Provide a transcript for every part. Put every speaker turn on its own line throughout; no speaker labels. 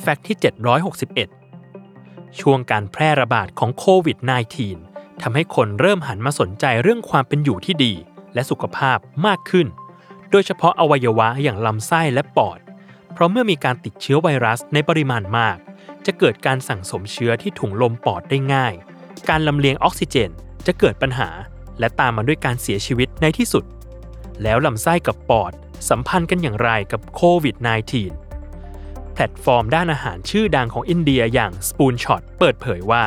แฟกต์ที่ 761 ช่วงการแพร่ระบาดของโควิด -19 ทำให้คนเริ่มหันมาสนใจเรื่องความเป็นอยู่ที่ดี และสุขภาพมากขึ้น โดยเฉพาะอวัยวะอย่างลำไส้และปอด เพราะเมื่อมีการติดเชื้อไวรัสในปริมาณมาก จะเกิดการสั่งสมเชื้อที่ถุงลมปอดได้ง่าย การลำเลียงออกซิเจนจะเกิดปัญหา และตามมาด้วยการเสียชีวิตในที่สุด แล้วลำไส้กับปอด สัมพันธ์กันอย่างไรกับโควิด -19 ลตฟอร์มด้านอาหารชื่อดังของอินเดียอย่าง Spoon Shot เปิดเผยว่า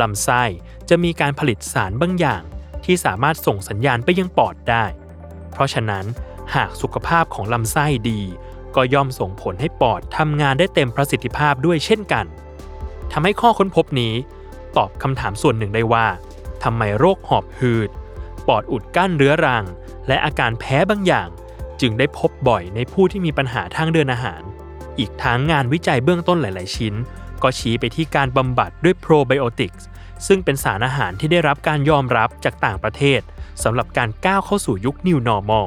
ลำไส้จะมีการผลิตสารบางอย่าง ที่สามารถส่งสัญญาณไปยังปอดได้ เพราะฉะนั้นหากสุขภาพของลำไส้ดี ก็ย่อมส่งผลให้ปอดทำงานได้เต็มประสิทธิภาพด้วยเช่นกันทำให้ข้อค้นพบนี้ ตอบคำถามส่วนหนึ่งได้ว่าทำไมโรคหอบหืด ปอดอุดกั้นเรื้อรัง และอาการแพ้บางอย่าง จึงได้พบบ่อยในผู้ที่มีปัญหาทางเดินอาหาร อีกทั้งงานวิจัยเบื้องต้นหลาย ๆ ชิ้น ก็ชี้ไปที่การบำบัดด้วยโปรไบโอติกส์ซึ่งเป็นสารอาหารที่ได้รับการยอมรับจากต่างประเทศสำหรับการก้าวเข้าสู่ยุค New Normal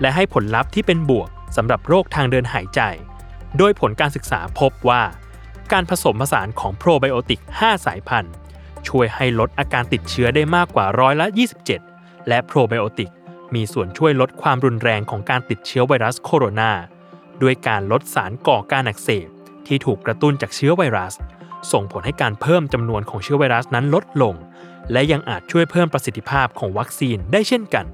และให้ผลลัพธ์ที่เป็นบวกสำหรับโรคทางเดินหายใจ โดยผลการศึกษาพบว่า การผสมผสานของโปรไบโอติก 5 สายพันธุ์ ช่วยให้ลดอาการติดเชื้อได้มากกว่าร้อยละ 27 และโปรไบโอติกมีส่วนช่วยลดความรุนแรงของการติดเชื้อไวรัสโคโรนา ด้วยการลดสารก่อการอักเสบที่ถูกกระตุ้นจากเชื้อไวรัส ส่งผลให้การเพิ่มจำนวนของเชื้อไวรัสนั้นลดลง และยังอาจช่วยเพิ่มประสิทธิภาพของวัคซีนได้เช่นกัน